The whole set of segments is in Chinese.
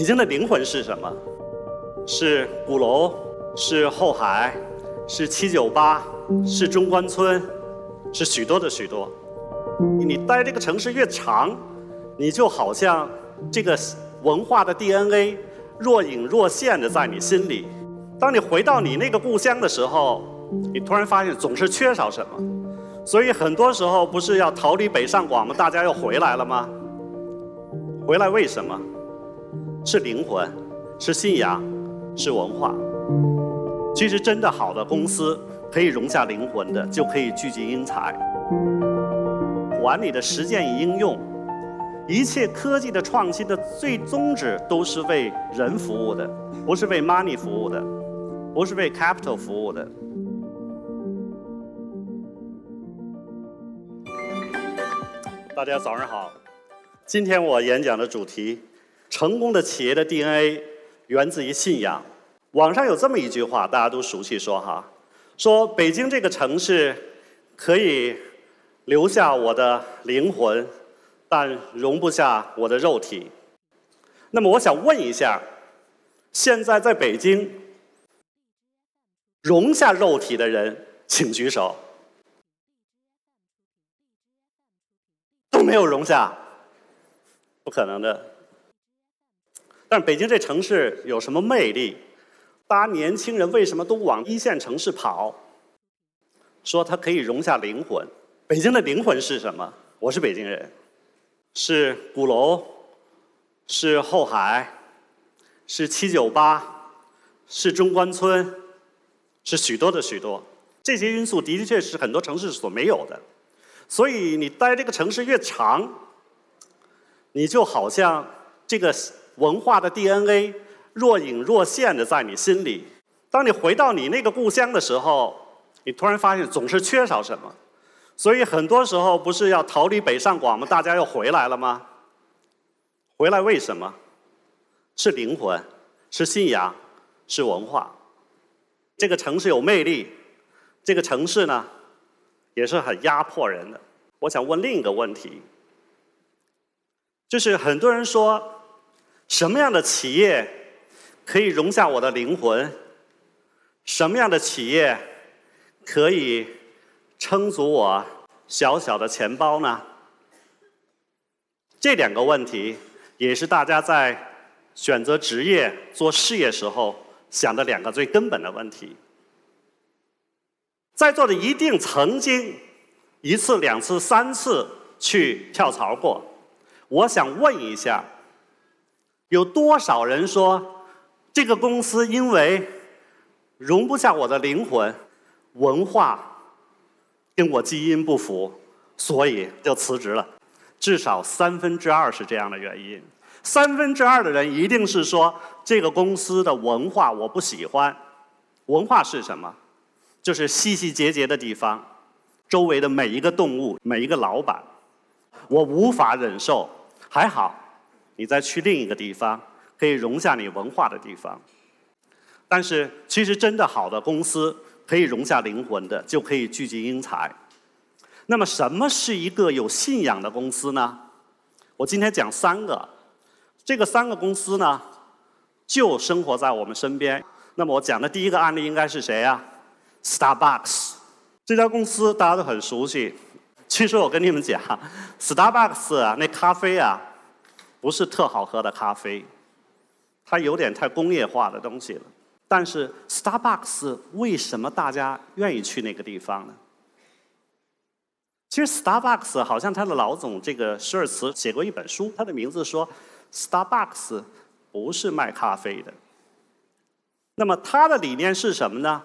北京的灵魂是什么？是鼓楼，是后海，是七九八，是中关村，是许多的许多。你待这个城市越长，你就好像这个文化的 DNA 若隐若现的在你心里。当你回到你那个故乡的时候，你突然发现总是缺少什么。所以很多时候不是要逃离北上广吗？大家又回来了吗？回来为什么？是灵魂，是信仰，是文化。其实真的好的公司，可以容下灵魂的，就可以聚集英才。管理的实践与应用，一切科技的创新的最宗旨都是为人服务的，不是为 money 服务的，不是为 capital 服务的。大家早上好，今天我演讲的主题。成功的企业的 DNA 源自于信仰。网上有这么一句话，大家都熟悉，说哈，说北京这个城市可以留下我的灵魂，但容不下我的肉体。那么我想问一下，现在在北京容下肉体的人，请举手。都没有容下，不可能的。但北京这城市有什么魅力？大家年轻人为什么都往一线城市跑？说它可以容下灵魂。北京的灵魂是什么？我是北京人，是鼓楼，是后海，是七九八，是中关村，是许多的许多。这些因素的的确是很多城市所没有的。所以你待这个城市越长，你就好像这个。文化的 DNA 若隐若现的在你心里。当你回到你那个故乡的时候，你突然发现总是缺少什么。所以很多时候不是要逃离北上广吗？大家又回来了吗？回来为什么？是灵魂，是信仰，是文化。这个城市有魅力，这个城市呢，也是很压迫人的。我想问另一个问题，就是很多人说。什么样的企业可以容下我的灵魂？什么样的企业可以撑足我小小的钱包呢？这两个问题也是大家在选择职业、做事业时候想的两个最根本的问题。在座的一定曾经一次、两次、三次去跳槽过。我想问一下。有多少人说，这个公司因为容不下我的灵魂、文化跟我基因不符，所以就辞职了？至少三分之二是这样的原因。三分之二的人一定是说，这个公司的文化我不喜欢。文化是什么？就是细细节节的地方，周围的每一个动物、每一个老板，我无法忍受。还好。你再去另一个地方，可以容下你文化的地方。但是，其实真的好的公司，可以容下灵魂的，就可以聚集英才。那么，什么是一个有信仰的公司呢？我今天讲三个，这个三个公司呢，就生活在我们身边。那么，我讲的第一个案例应该是谁呀？Starbucks 这家公司大家都很熟悉。其实我跟你们讲，Starbucks，那咖啡啊。不是特好喝的咖啡，它有点太工业化的东西了。但是 Starbucks 为什么大家愿意去那个地方呢？其实 Starbucks 好像他的老总这个施尔茨写过一本书，他的名字说 Starbucks 不是卖咖啡的。那么他的理念是什么呢？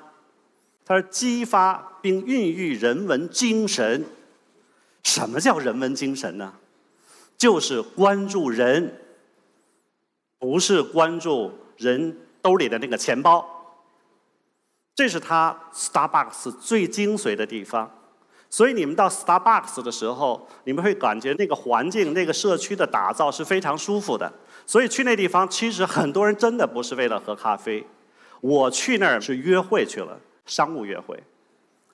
他是激发并孕育人文精神。什么叫人文精神呢？就是关注人，不是关注人兜里的那个钱包。这是他 Starbucks 最精髓的地方。所以你们到 Starbucks 的时候，你们会感觉那个环境、那个社区的打造是非常舒服的。所以去那地方，其实很多人真的不是为了喝咖啡。我去那儿是约会去了，商务约会。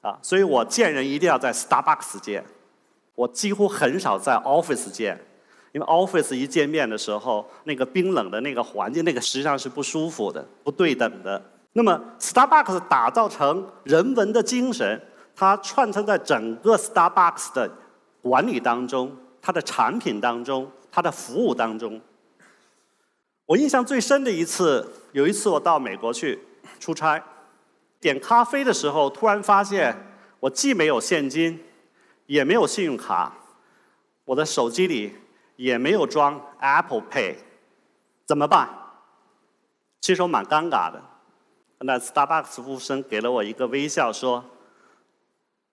啊，所以我见人一定要在 Starbucks 见。我几乎很少在 Office 见。因为 Office 一见面的时候，那个冰冷的那个环境，那个实际上是不舒服的、不对等的。那么 Starbucks 打造成人文的精神，它串成在整个 Starbucks 的管理当中、它的产品当中、它的服务当中。我印象最深的一次，有一次我到美国去出差，点咖啡的时候，突然发现我既没有现金，也没有信用卡，我的手机里也没有装 Apple Pay，怎么办？其实我蛮尴尬的。那 Starbucks 服务生给了我一个微笑，说：“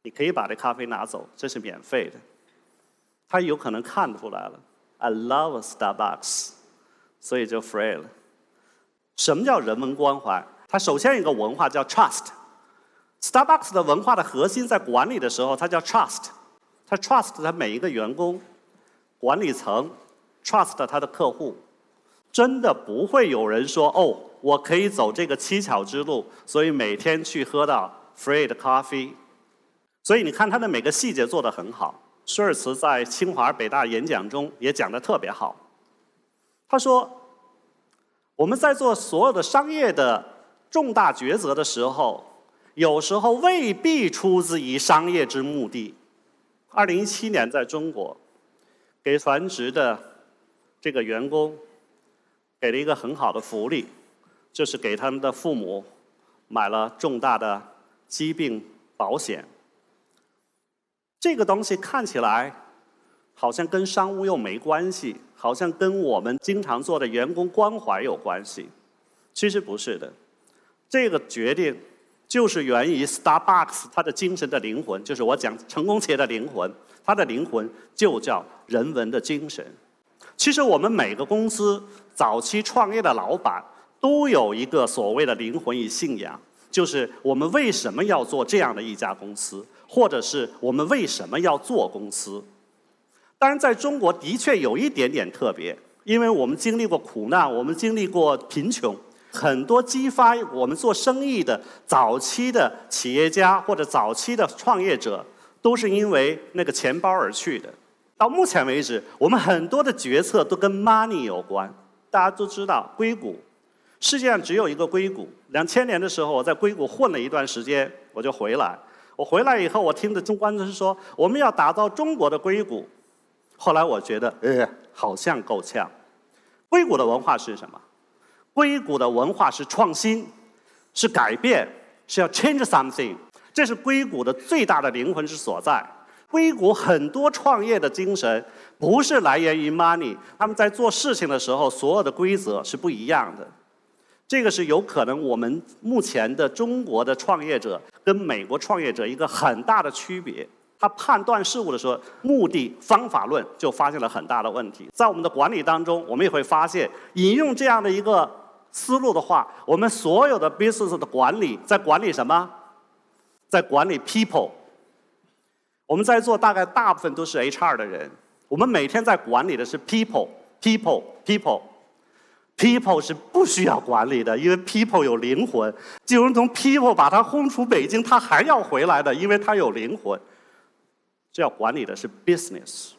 你可以把这咖啡拿走，这是免费的。”他有可能看出来了，I love Starbucks，所以就 free 了。什么叫人文关怀？它首先一个文化叫 trust。Starbucks 的文化的核心在管理的时候，它叫 trust。它 trust 它每一个员工，管理层 trust 他的客户。真的不会有人说哦，我可以走这个七巧之路，所以每天去喝到 free 的咖啡。所以你看他的每个细节做得很好。舒尔茨在清华、北大演讲中也讲得特别好。他说，我们在做所有的商业的重大抉择的时候，有时候未必出自于商业之目的。二零一七年在中国，给繁殖的这个员工。给了一个很好的福利，就是给他们的父母买了重大的疾病保险。这个东西看起来好像跟商务又没关系，好像跟我们经常做的员工关怀有关系。其实不是的，这个决定就是源于 Starbucks 它的精神的灵魂，就是我讲成功企业的灵魂，它的灵魂就叫人文的精神。其实我们每个公司早期创业的老板都有一个所谓的灵魂与信仰，就是我们为什么要做这样的一家公司，或者是我们为什么要做公司。当然，在中国的确有一点点特别，因为我们经历过苦难，我们经历过贫穷，很多激发我们做生意的早期的企业家或者早期的创业者，都是因为那个钱包而去的。到目前为止，我们很多的决策都跟 money 有关。大家都知道，硅谷，世界上只有一个硅谷。两千年的时候，我在硅谷混了一段时间，我就回来。我回来以后，我听着中关村说，我们要打造中国的硅谷。后来我觉得，呃，好像够呛。硅谷的文化是什么？硅谷的文化是创新，是改变，是要 change something。这是硅谷的最大的灵魂之所在。硅谷很多创业的精神不是来源于 money，他们在做事情的时候，所有的规则是不一样的。这个是有可能我们目前的中国的创业者跟美国创业者一个很大的区别。他判断事物的时候，目的方法论就发现了很大的问题。在我们的管理当中，我们也会发现，引用这样的一个思路的话，我们所有的 business 的管理在管理什么？在管理 people。我们在座大概大部分都是 HR 的人，我们每天在管理的是 people，people，people，people 是不需要管理的，因为 people 有灵魂。就如同 people 把他轰出北京，他还要回来的，因为他有灵魂。这要管理的是 business，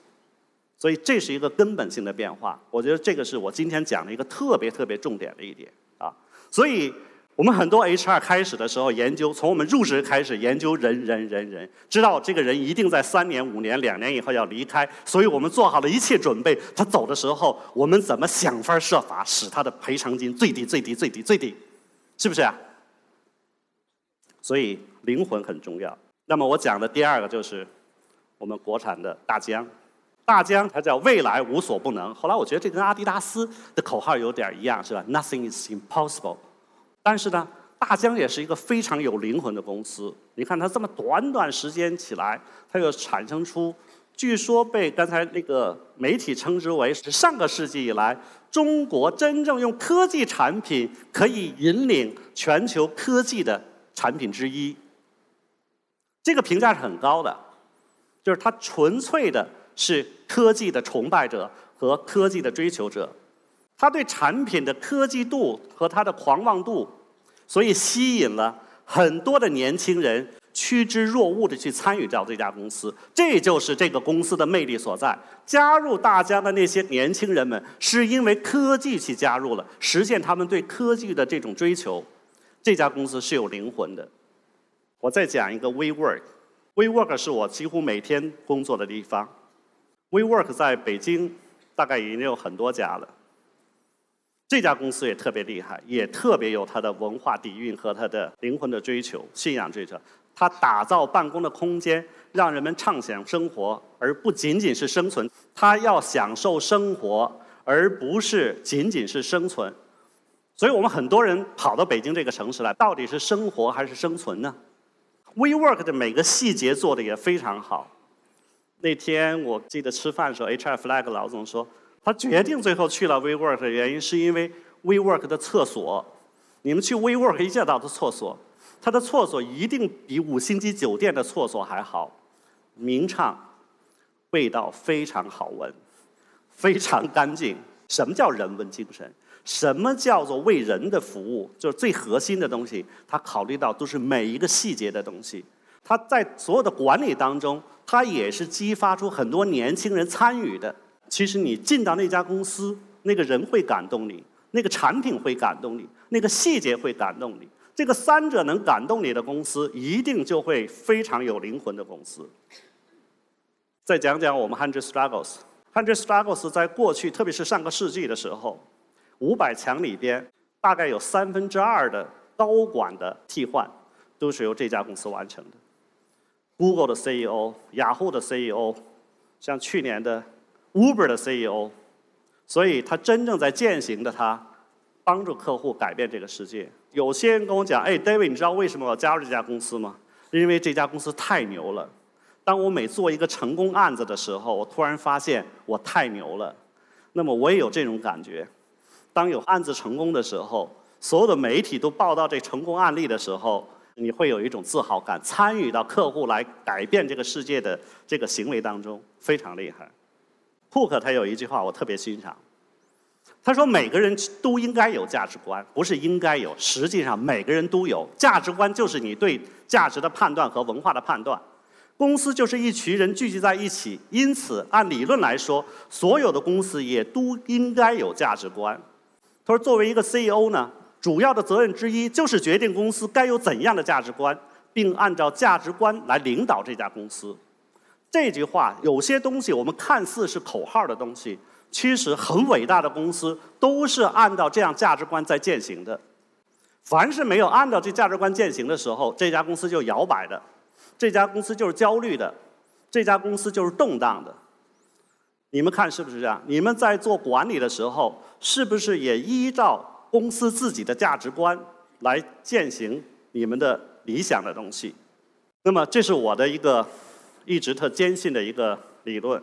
所以这是一个根本性的变化。我觉得这个是我今天讲的一个特别特别重点的一点啊，所以。我们很多 HR 开始的时候研究，从我们入职开始研究人人人人，知道这个人一定在三年、五年、两年以后要离开，所以我们做好了一切准备。他走的时候，我们怎么想方设法使他的赔偿金最低、最低、最低、最低，是不是啊？所以灵魂很重要。那么我讲的第二个就是我们国产的大疆，大疆它叫未来无所不能。后来我觉得这跟阿迪达斯的口号有点一样，是吧？Nothing is impossible。但是呢，大疆也是一个非常有灵魂的公司。你看它这么短短时间起来，它又产生出，据说被刚才那个媒体称之为是上个世纪以来中国真正用科技产品可以引领全球科技的产品之一。这个评价是很高的，就是它纯粹的是科技的崇拜者和科技的追求者。他对产品的科技度和他的狂妄度，所以吸引了很多的年轻人趋之若鹜的去参与到这家公司，这就是这个公司的魅力所在。加入大家的那些年轻人们，是因为科技去加入了，实现他们对科技的这种追求。这家公司是有灵魂的。我再讲一个 WeWork，WeWork 是我几乎每天工作的地方。WeWork 在北京大概已经有很多家了。这家公司也特别厉害，也特别有它的文化底蕴和它的灵魂的追求、信仰追求。它打造办公的空间，让人们畅想生活，而不仅仅是生存。它要享受生活，而不是仅仅是生存。所以我们很多人跑到北京这个城市来，到底是生活还是生存呢？WeWork 的每个细节做的也非常好。那天我记得吃饭的时候，HR Flag 老总说。他决定最后去了 WeWork 的原因，是因为 WeWork 的厕所。你们去 WeWork 一见到的厕所，它的厕所一定比五星级酒店的厕所还好，明畅，味道非常好闻，非常干净。什么叫人文精神？什么叫做为人的服务？就是最核心的东西，他考虑到都是每一个细节的东西。他在所有的管理当中，他也是激发出很多年轻人参与的。其实你进到那家公司，那个人会感动你，那个产品会感动你，那个细节会感动你。这个三者能感动你的公司，一定就会非常有灵魂的公司。再讲讲我们 Hundred Struggles，Hundred Struggles 在过去，特别是上个世纪的时候，五百强里边，大概有三分之二的高管的替换，都是由这家公司完成的。Google 的 CEO，雅虎的 CEO，像去年的。Uber 的 CEO，所以他真正在践行的，他帮助客户改变这个世界。有些人跟我讲：“哎，David，你知道为什么我加入这家公司吗？因为这家公司太牛了。当我每做一个成功案子的时候，我突然发现我太牛了。那么我也有这种感觉。当有案子成功的时候，所有的媒体都报道这成功案例的时候，你会有一种自豪感，参与到客户来改变这个世界的这个行为当中，非常厉害。”库克他有一句话我特别欣赏，他说每个人都应该有价值观，不是应该有，实际上每个人都有价值观，就是你对价值的判断和文化的判断。公司就是一群人聚集在一起，因此按理论来说，所有的公司也都应该有价值观。他说作为一个 CEO 呢，主要的责任之一就是决定公司该有怎样的价值观，并按照价值观来领导这家公司。这句话，有些东西我们看似是口号的东西，其实很伟大的公司都是按照这样价值观在践行的。凡是没有按照这价值观践行的时候，这家公司就摇摆的，这家公司就是焦虑的，这家公司就是动荡的。你们看是不是这样？你们在做管理的时候，是不是也依照公司自己的价值观来践行你们的理想的东西？那么，这是我的一个。一直特坚信的一个理论，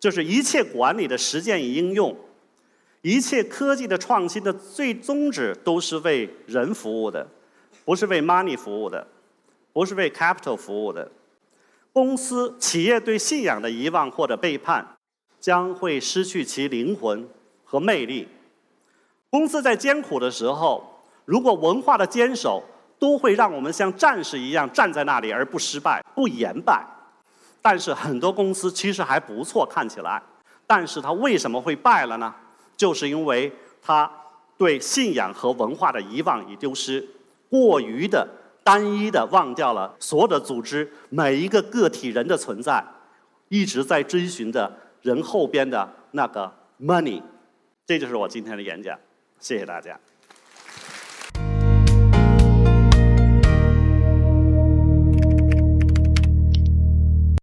就是一切管理的实践与应用，一切科技的创新的最宗旨都是为人服务的，不是为 money 服务的，不是为 capital 服务的。公司、企业对信仰的遗忘或者背叛，将会失去其灵魂和魅力。公司在艰苦的时候，如果文化的坚守都会让我们像战士一样站在那里而不失败、不言败。但是很多公司其实还不错，看起来，但是它为什么会败了呢？就是因为它对信仰和文化的遗忘与丢失，过于的单一的忘掉了所有的组织每一个个体人的存在，一直在追寻着人后边的那个 money。这就是我今天的演讲，谢谢大家。